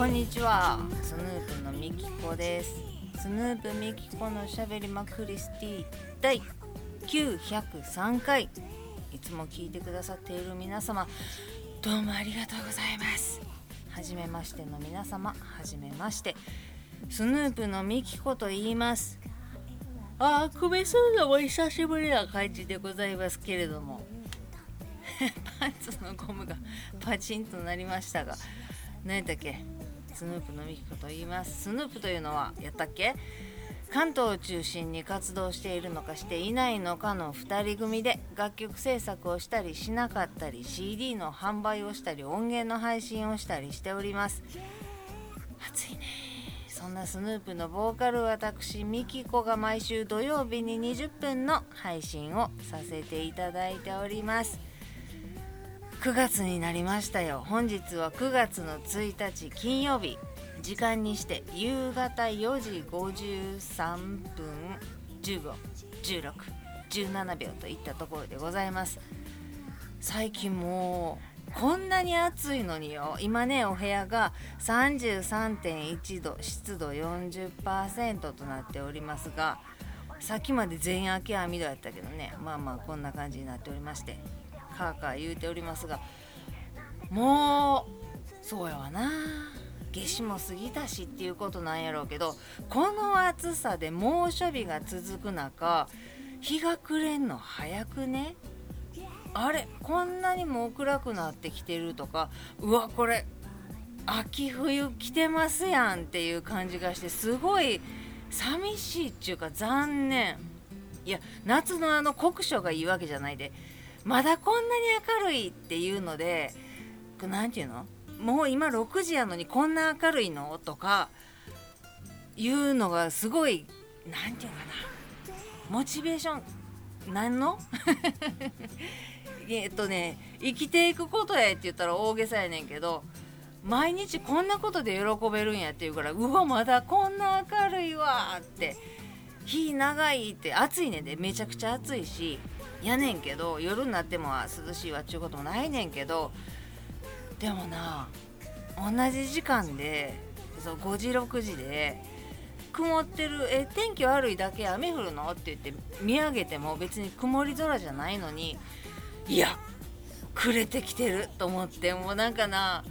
こんにちは。スヌープのみきこです。スヌープみきこのしゃべりまクリスティ第903回。いつも聞いてくださっている皆様どうもありがとうございます。はじめましての皆様はじめまして。スヌープのみきこと言います。ああ首するのも久しぶりな感じでございますけれども。パンツのゴムがパチンとなりましたが何やったっけ？スヌープのみきこと言います。スヌープというのはやったっけ？関東を中心に活動しているのかしていないのかの2人組で楽曲制作をしたりしなかったり CD の販売をしたり音源の配信をしたりしております。暑いね。そんなスヌープのボーカル私ミキコが毎週土曜日に20分の配信をさせていただいております。9月になりましたよ。本日は9月の1日金曜日。時間にして夕方4時53分151617秒といったところでございます。最近もうこんなに暑いのによ。今ねお部屋が33.1度湿度40%となっておりますがさっきまで全開け網戸やったけどねまあまあこんな感じになっておりまして。カーカー言うておりますがもうそうやわな。夏至も過ぎたしっていうことなんやろうけどこの暑さで猛暑日が続く中日が暮れんの早くね。あれこんなにも暗くなってきてるとかうわこれ秋冬来てますやんっていう感じがしてすごい寂しいっていうか残念。いや夏のあの酷暑がいいわけじゃないで。まだこんなに明るいっていうので何て言うの？もう今6時やのにこんな明るいの？とかいうのがすごい何て言うかな？モチベーション何の？えっとね生きていくことやって言ったら大げさやねんけど毎日こんなことで喜べるんやって言うからうわまだこんな明るいわって日長いって暑いねんでめちゃくちゃ暑いしやねんけど夜になっても涼しいわっちゅうこともないねんけどでもな同じ時間でそう5時6時で曇ってるえ天気悪いだけ雨降るの？って言って見上げても別に曇り空じゃないのにいや暮れてきてると思ってもうなんかな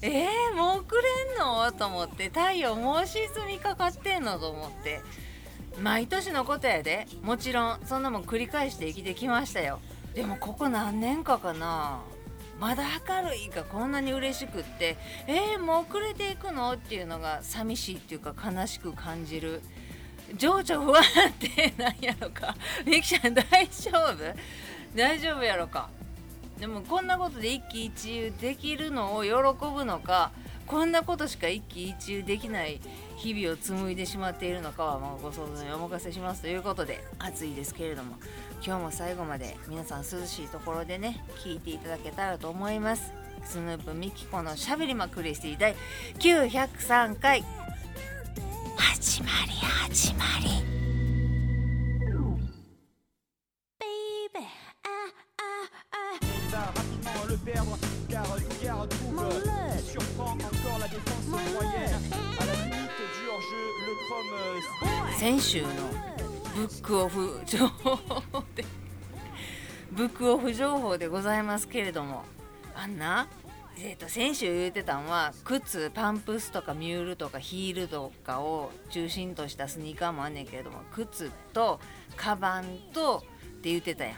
えー、もう暮れんの？と思って太陽もう沈みかかってんの？と思って。毎年のことやで。もちろんそんなもん繰り返して生きてきましたよ。でもここ何年かかな。まだ明るいかこんなに嬉しくって。えー、もう遅れていくの？っていうのが寂しいっていうか悲しく感じる。情緒不安ってなんやろか。みきちゃん大丈夫？大丈夫やろか。でもこんなことで一喜一憂できるのを喜ぶのか。こんなことしか一喜一憂できない。日々を紡いでしまっているのかはまご想像にお任せしますということで暑いですけれども今日も最後まで皆さん涼しいところでね聞いていただけたらと思います。スヌープミキコのしゃべりまくりしてい第903回。始まり始まり。先週のブックオフ情報でブックオフ情報でございますけれどもあんな？えー、と先週言うてたんは靴パンプスとかミュールとかヒールとかを中心としたスニーカーもあんねんけれども靴とカバンとって言ってたや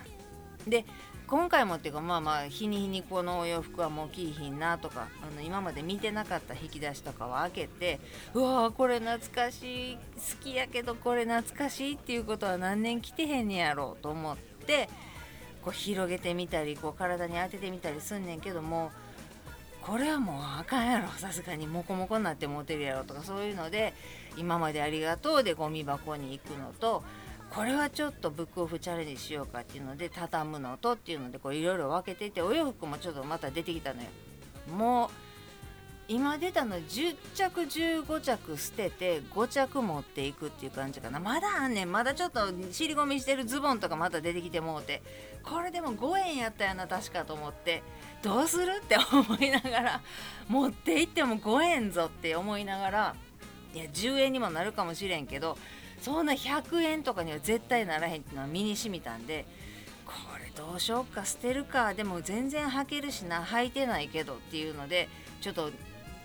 ん。で今回もっていうかまあまあ日に日にこのお洋服はもう着いひんなとかあの今まで見てなかった引き出しとかを開けてうわーこれ懐かしい好きやけどこれ懐かしいっていうことは何年着てへんねやろうと思ってこう広げてみたりこう体に当ててみたりすんねんけどもこれはもうあかんやろさすがにモコモコになってモテるやろとかそういうので今までありがとうでゴミ箱に行くのとこれはちょっとブックオフチャレンジしようかっていうので畳むのとっていうのでいろいろ分けててお洋服もちょっとまた出てきたのよ。もう今出たの10着15着捨てて5着持っていくっていう感じかな。まだあんねん。まだちょっと尻込みしてるズボンとかまた出てきてもうてこれでも5円やったやな確かと思って。どうするって思いながら持って行っても5円ぞって思いながらいや10円にもなるかもしれんけどそんな100円とかには絶対ならへんっていうのは身にしみたんでこれどうしようか捨てるか。でも全然履けるしな履いてないけどっていうのでちょっと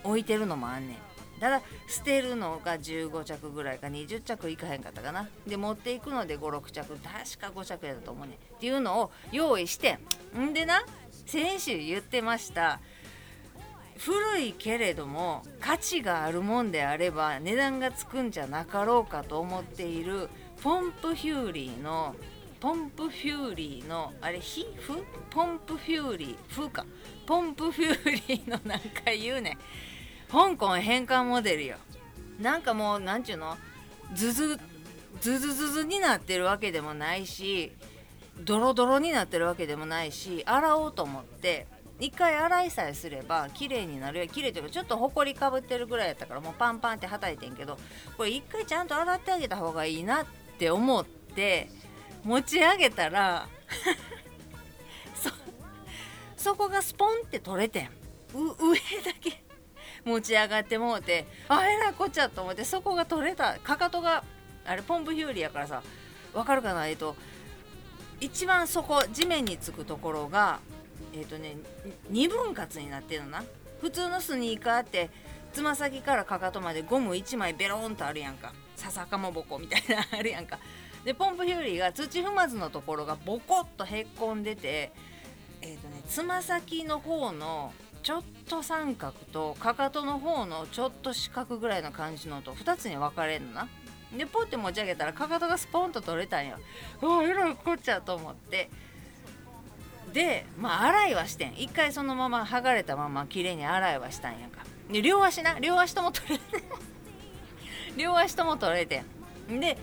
置いてるのもあんねん。ただ捨てるのが15着ぐらいか20着いかへんかったかな。で持っていくので56着確か5着やったと思うねん。っていうのを用意してんでな先週言ってました。古いけれども価値があるもんであれば値段がつくんじゃなかろうかと思っているポンプフューリーのポンプフューリーのあれヒフポンプフューリー？フか。ポンプフューリーのなんか言うね。香港変換モデルよ。なんかもう何ちゅうの？ズズズズズズになってるわけでもないしドロドロになってるわけでもないし洗おうと思って一回洗いさえすれば綺麗になるよ綺麗というかちょっとほこりかぶってるぐらいやったからもうパンパンってはたいてんけどこれ一回ちゃんと洗ってあげた方がいいなって思って持ち上げたらそそこがスポンって取れてん。上だけ持ち上がってもうてあえらこっちゃと思ってそこが取れた。かかとがあれポンプヒューリーやからさわかるかな？えっと一番そこ地面につくところがえっ、とね2分割になってるのな。普通のスニーカーってつま先からかかとまでゴム1枚ベロンとあるやんか。笹かまぼこみたいな あるやんか。でポンプヒューリーが土踏まずのところがボコッとへっこんでてえっ、ー、とねつま先の方のちょっと三角とかかとの方のちょっと四角ぐらいの感じのと2つに分かれるのな。でポッて持ち上げたらかかとがスポンと取れたんよ。うわえらいこっちゃと思って。でまあ洗いはしてん。一回そのまま剥がれたまま綺麗に洗いはしたんやんか。で両足な。両足とも取れて両足とも取れてん。で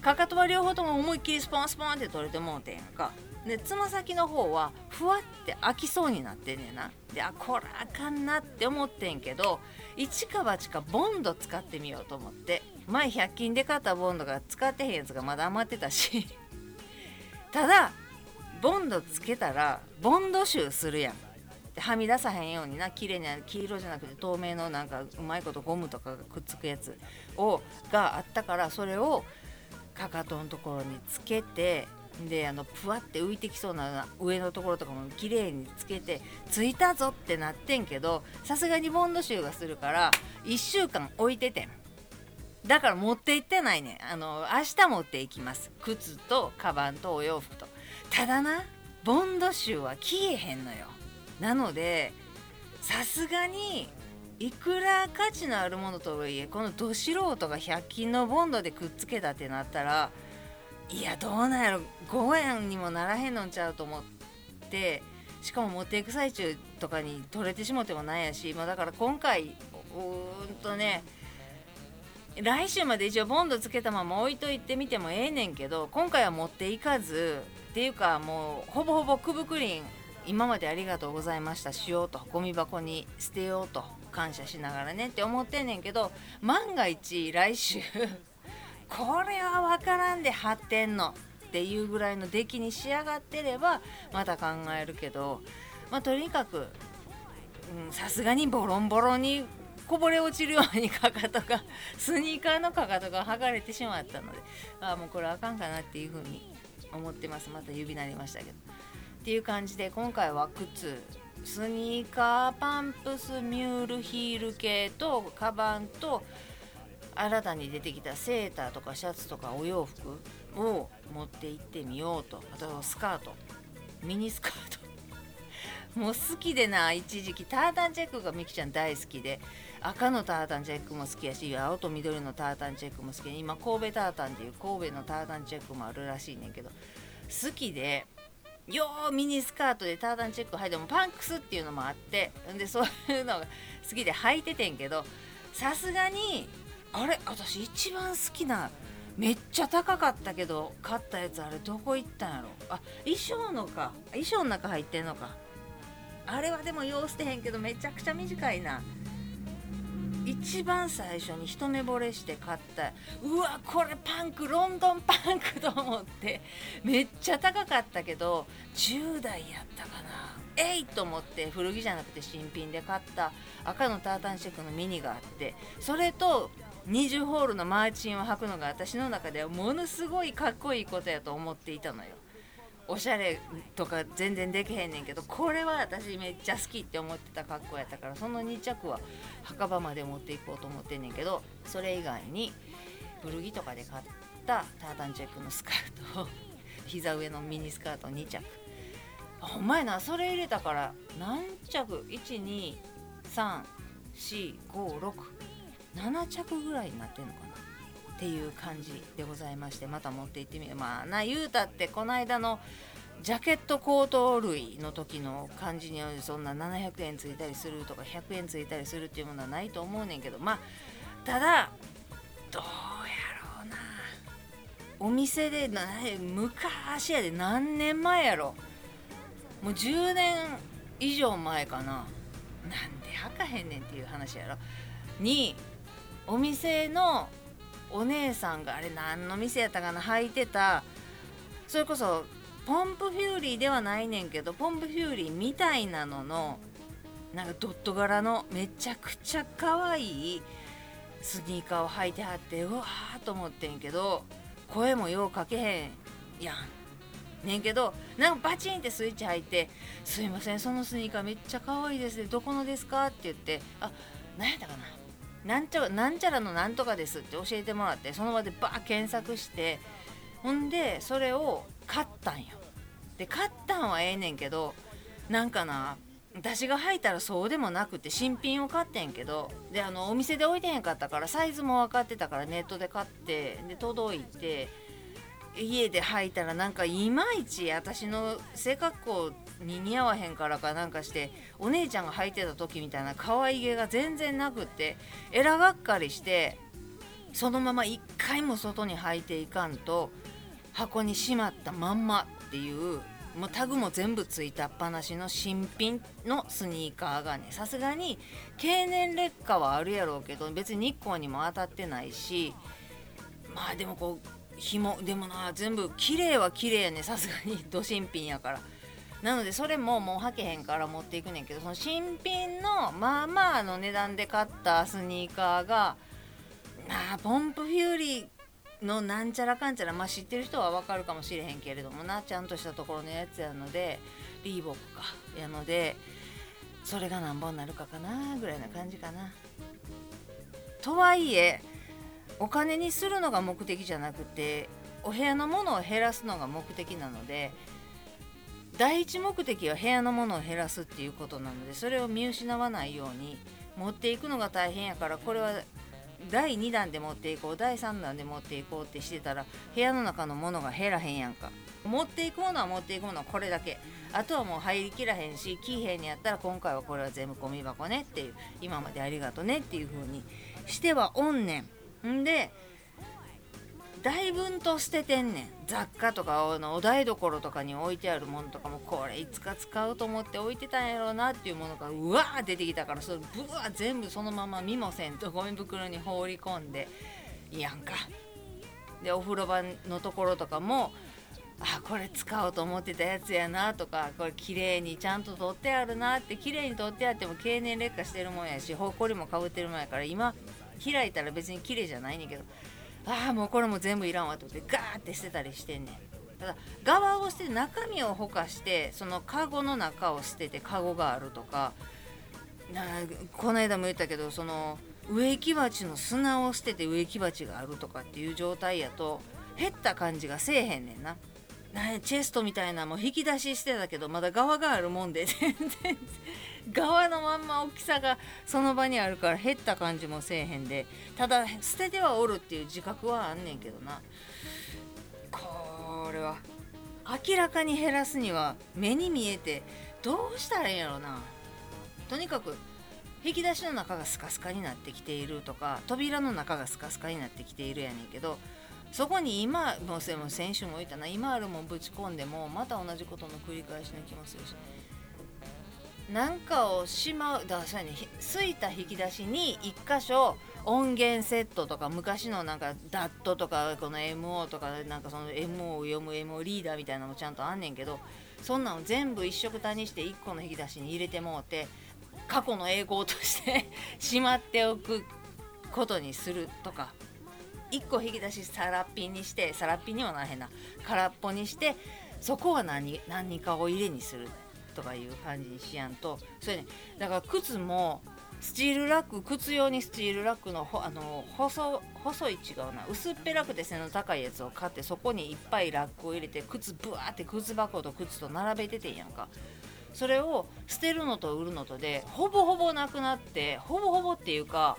かかとは両方とも思いっきりスポンスポンって取れてもうてんやんか。でつま先の方はふわって開きそうになってんねんな。であこらあかんなって思ってんけど一か八かボンド使ってみようと思って前100均で買ったボンドが使ってへんやつがまだ余ってたし。ただボンドつけたらボンド臭するやん。はみ出さへんようにな綺麗な黄色じゃなくて透明のなんかうまいことゴムとかがくっつくやつをがあったからそれをかかとのところにつけてであのふわって浮いてきそうな上のところとかも綺麗につけてついたぞってなってんけどさすがにボンド臭がするから1週間置いててん。だから持って行ってないねあの明日持っていきます。靴とカバンとお洋服と。ただなボンド臭は消えへんのよ。なのでさすがにいくら価値のあるものとはいえこのど素人が100均のボンドでくっつけたってなったらいやどうなんやろ。5円にもならへんのんちゃうと思ってしかも持っていく最中とかに取れてしもてもないやし、まあ、だから今回うんとね来週まで一応ボンドつけたまま置いといてみてもええねんけど今回は持っていかずていうかもうほぼほぼくぶくりん今までありがとうございました。しようとゴミ箱に捨てようと感謝しながらねって思ってんねんけど万が一来週 これは分からんで発展のっていうぐらいの出来に仕上がってればまた考えるけどまあとにかくさすがにボロンボロンにこぼれ落ちるようにかかとがスニーカーのかかとが剥がれてしまったのでああもうこれあかんかなっていうふうに思ってます。また指なりましたけど。っていう感じで今回は靴。スニーカーパンプスミュールヒール系とカバンと新たに出てきたセーターとかシャツとかお洋服を持って行ってみようと。あとスカート。ミニスカート。もう好きでな一時期タータンチェックがみきちゃん大好きで。赤のタータンチェックも好きやし青と緑のタータンチェックも好きで今神戸タータンっていう神戸のタータンチェックもあるらしいねんけど。好きでようミニスカートでタータンチェック履いてもパンクスっていうのもあってでそういうのが好きで履いててんけどさすがにあれ？私一番好きなめっちゃ高かったけど買ったやつあれどこ行ったんやろ？あ衣装のか。衣装の中入ってんのか。あれはでも用捨てへんけどめちゃくちゃ短いな一番最初に一目惚れして買ったうわこれパンクロンドンパンクと思ってめっちゃ高かったけど10代やったかなえいと思って古着じゃなくて新品で買った赤のタータンシェックのミニがあってそれと20ホールのマーチンを履くのが私の中ではものすごいかっこいいことやと思っていたのよ。おしゃれとか全然できへんねんけどこれは私めっちゃ好きって思ってた格好やったからその2着は墓場まで持っていこうと思ってんねんけどそれ以外に古着とかで買ったタータンチェックのスカートを膝上のミニスカート2着。お前なそれ入れたから何着？1234567着ぐらいになってんのかな。っていう感じでございましてまた持って行ってみる。まあな言うたってこの間のジャケットコート類の時の感じによりそんな700円ついたりするとか100円ついたりするっていうものはないと思うねんけどまあただどうやろうな。お店で昔やで何年前やろ。もう10年以上前かな。なんで履かへんねんっていう話やろ。にお店のお姉さんがあれ何の店やったかな履いてた。それこそ Pump Fury ではないねんけど Pump Fury みたいなののなんかドット柄のめちゃくちゃ可愛いスニーカーを履いてはってうわーと思ってんけど声もようかけへんやん。ねんけどなんかバチンってスイッチ入って「すいませんそのスニーカーめっちゃ可愛いですね。どこのですか?」って言って「あ何やったかな？なんちゃらなんちゃらのなんとかですって教えてもらってその場でバー検索してほんでそれを買ったんよ。で買ったんはええねんけどなんかな私が履いたらそうでもなくて新品を買ってんけどであのお店で置いてへんかったからサイズも分かってたからネットで買ってで届いて家で履いたらなんかいまいち私の背格好に似合わへんからかなんかしてお姉ちゃんが履いてた時みたいな可愛げが全然なくってえらがっかりしてそのまま一回も外に履いていかんと箱にしまったまんまっていうもうタグも全部ついたっぱなしの新品のスニーカーがねさすがに経年劣化はあるやろうけど別に日光にも当たってないしまあでもこう紐でもな全部綺麗は綺麗やねさすがに。ど新品やから。なのでそれももう履けへんから持っていくねんけどその新品のまあまあの値段で買ったスニーカーがあポンプフューリーのなんちゃらかんちゃらまあ知ってる人はわかるかもしれへんけれどもなちゃんとしたところのやつやのでリーボックかやのでそれが何本になるかかなぐらいな感じかな。とはいえお金にするのが目的じゃなくてお部屋のものを減らすのが目的なので第一目的は部屋のものを減らすっていうことなのでそれを見失わないように持っていくのが大変やからこれは第2弾で持っていこう第3弾で持っていこうってしてたら部屋の中のものが減らへんやんか。持っていくものは持っていくものはこれだけ。あとはもう入りきらへんしキーヘンにやったら今回はこれは全部ゴミ箱ねっていう今までありがとねっていう風にしてはおんねん。んで大分と捨ててんねん。雑貨とかのお台所とかに置いてあるものとかもこれいつか使うと思って置いてたんやろうなっていうものがうわー出てきたからそれブワー全部そのまま見もせんとゴミ袋に放り込んでいやんか。でお風呂場のところとかもあこれ使おうと思ってたやつやなとかこれ綺麗にちゃんと取ってあるなって綺麗に取ってあっても経年劣化してるもんやしほこりもかぶってるもんやから今開いたら別に綺麗じゃないねんけどああもうこれも全部いらんわと思ってガーって捨てたりしてんねんただ側を捨てて中身をほかしてそのカゴの中を捨ててカゴがあるとかなこの間も言ったけどその植木鉢の砂を捨てて植木鉢があるとかっていう状態やと減った感じがせえへんねんな。チェストみたいなもう引き出ししてたけどまだ側があるもんで 全然側のまんま大きさがその場にあるから減った感じもせえへんでただ捨ててはおるっていう自覚はあんねんけどな。これは明らかに減らすには目に見えてどうしたらいいんやろな。とにかく引き出しの中がスカスカになってきているとか扉の中がスカスカになってきているやねんけどそこに今もう先週も言ったな。今あるもんぶち込んでもまた同じことの繰り返しな気もするし。なんかをしまうだからそうやね。すいた引き出しに1箇所音源セットとか昔のなんかダットとかこの MO とかなんかその MO を読む MO リーダーみたいなのもちゃんとあんねんけどそんなの全部一色単にして1個の引き出しに入れてもうて過去の栄光として しまっておくことにするとか。1個引き出しさらっぴんにしてさらっぴんにはならへんな。空っぽにしてそこは何何かを入れにするとかいう感じにしやんと。それねだから靴もスチールラック靴用にスチールラックのほあの細細い違うな。薄っぺらくて背の高いやつを買ってそこにいっぱいラックを入れて靴ブワーって靴箱と靴と並べててんやんか。それを捨てるのと売るのとでほぼほぼなくなってほぼほぼっていうか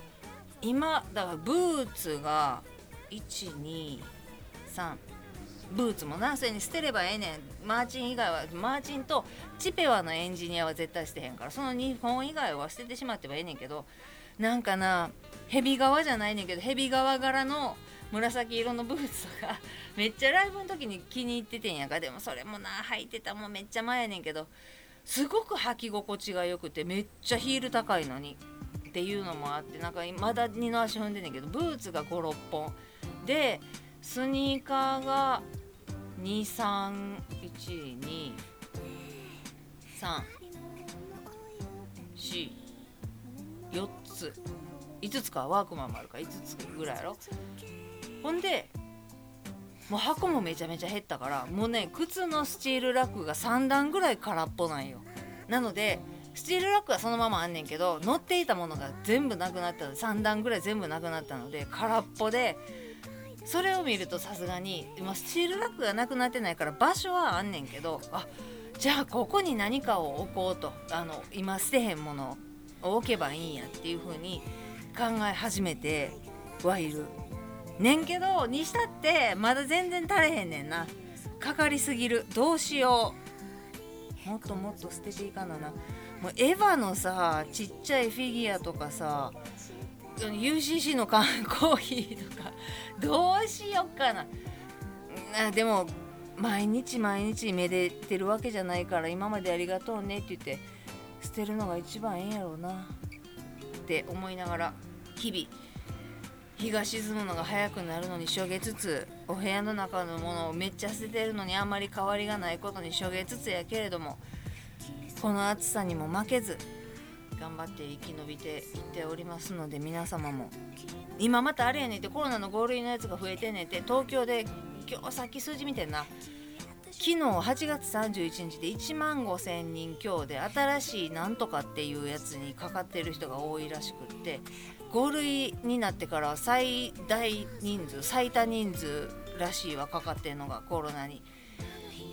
今だからブーツが123ブーツもなそれに捨てればええねん。マーチン以外はマーチンとチペワのエンジニアは絶対捨てへんからその2本以外は捨ててしまってばええねんけどなんかなヘビ革じゃないねんけどヘビ革柄の紫色のブーツとか めっちゃライブの時に気に入っててんやか。でもそれもな履いてたもんめっちゃ前やねんけどすごく履き心地が良くてめっちゃヒール高いのにっていうのもあってなんかまだ二の足踏んでんねんけどブーツが56本。でスニーカーが23123 4つ。5つか。ワークマンもあるから5つぐらいやろ。ほんでもう箱もめちゃめちゃ減ったからもうね靴のスチールラックが3段ぐらい空っぽなんよ。なのでスチールラックはそのままあんねんけど乗っていたものが全部なくなったので3段ぐらい全部なくなったので空っぽでそれを見るとさすがに今スチールラックがなくなってないから場所はあんねんけどあじゃあここに何かを置こうとあの今捨てへんものを置けばいいんやっていう風に考え始めてはいる。ねんけどにしたってまだ全然足れへんねんな。かかりすぎる。どうしよう。もっともっと捨てていかなな。もうエヴァのさちっちゃいフィギュアとかさ UCC の缶コーヒーとかどうしよっかな。あでも毎日毎日めでてるわけじゃないから今までありがとうねって言って捨てるのが一番ええんやろうな。って思いながら日々日が沈むのが早くなるのにしょげつつお部屋の中のものをめっちゃ捨ててるのにあんまり変わりがないことにしょげつつやけれどもこの暑さにも負けず頑張って生き延びていっておりますので皆様も今またあれやねんってコロナの5類のやつが増えてんねんって東京で今日さっき数字見てんな昨日8月31日で1万5000人強で新しいなんとかっていうやつにかかってる人が多いらしくって5類になってから最大人数最多人数らしいわかかってんのがコロナに。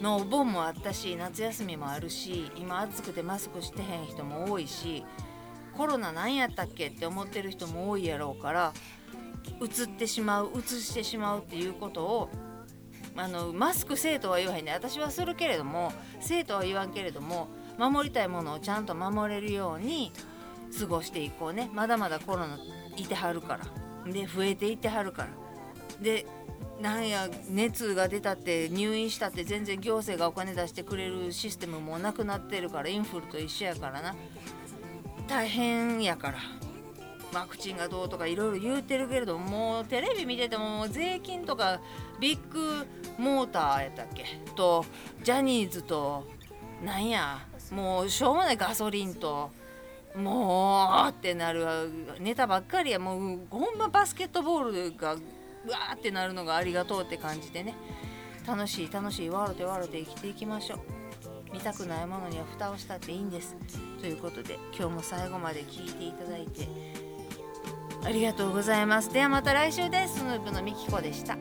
のお盆もあったし夏休みもあるし今暑くてマスクしてへん人も多いしコロナ何やったっけって思ってる人も多いやろうからうつってしまううつしてしまうっていうことをあのマスク生徒は言わへんね私はするけれども生徒は言わんけれども守りたいものをちゃんと守れるように過ごしていこうね。まだまだコロナいてはるから。で増えていってはるから。でなんや熱が出たって入院したって全然行政がお金出してくれるシステムもなくなってるからインフルと一緒やからな。大変やから。ワクチンがどうとかいろいろ言うてるけれどもうテレビ見てても税金とかビッグモーターやったっけ？とジャニーズとなんや？もうしょうもないガソリンともうってなるネタばっかりや。もうほんまバスケットボールがうわーってなるのがありがとうって感じでね。楽しい楽しいわろてわろて生きていきましょう。見たくないものには蓋をしたっていいんです。ということで今日も最後まで聞いていただいてありがとうございます。ではまた来週です。スヌープのみきこでした。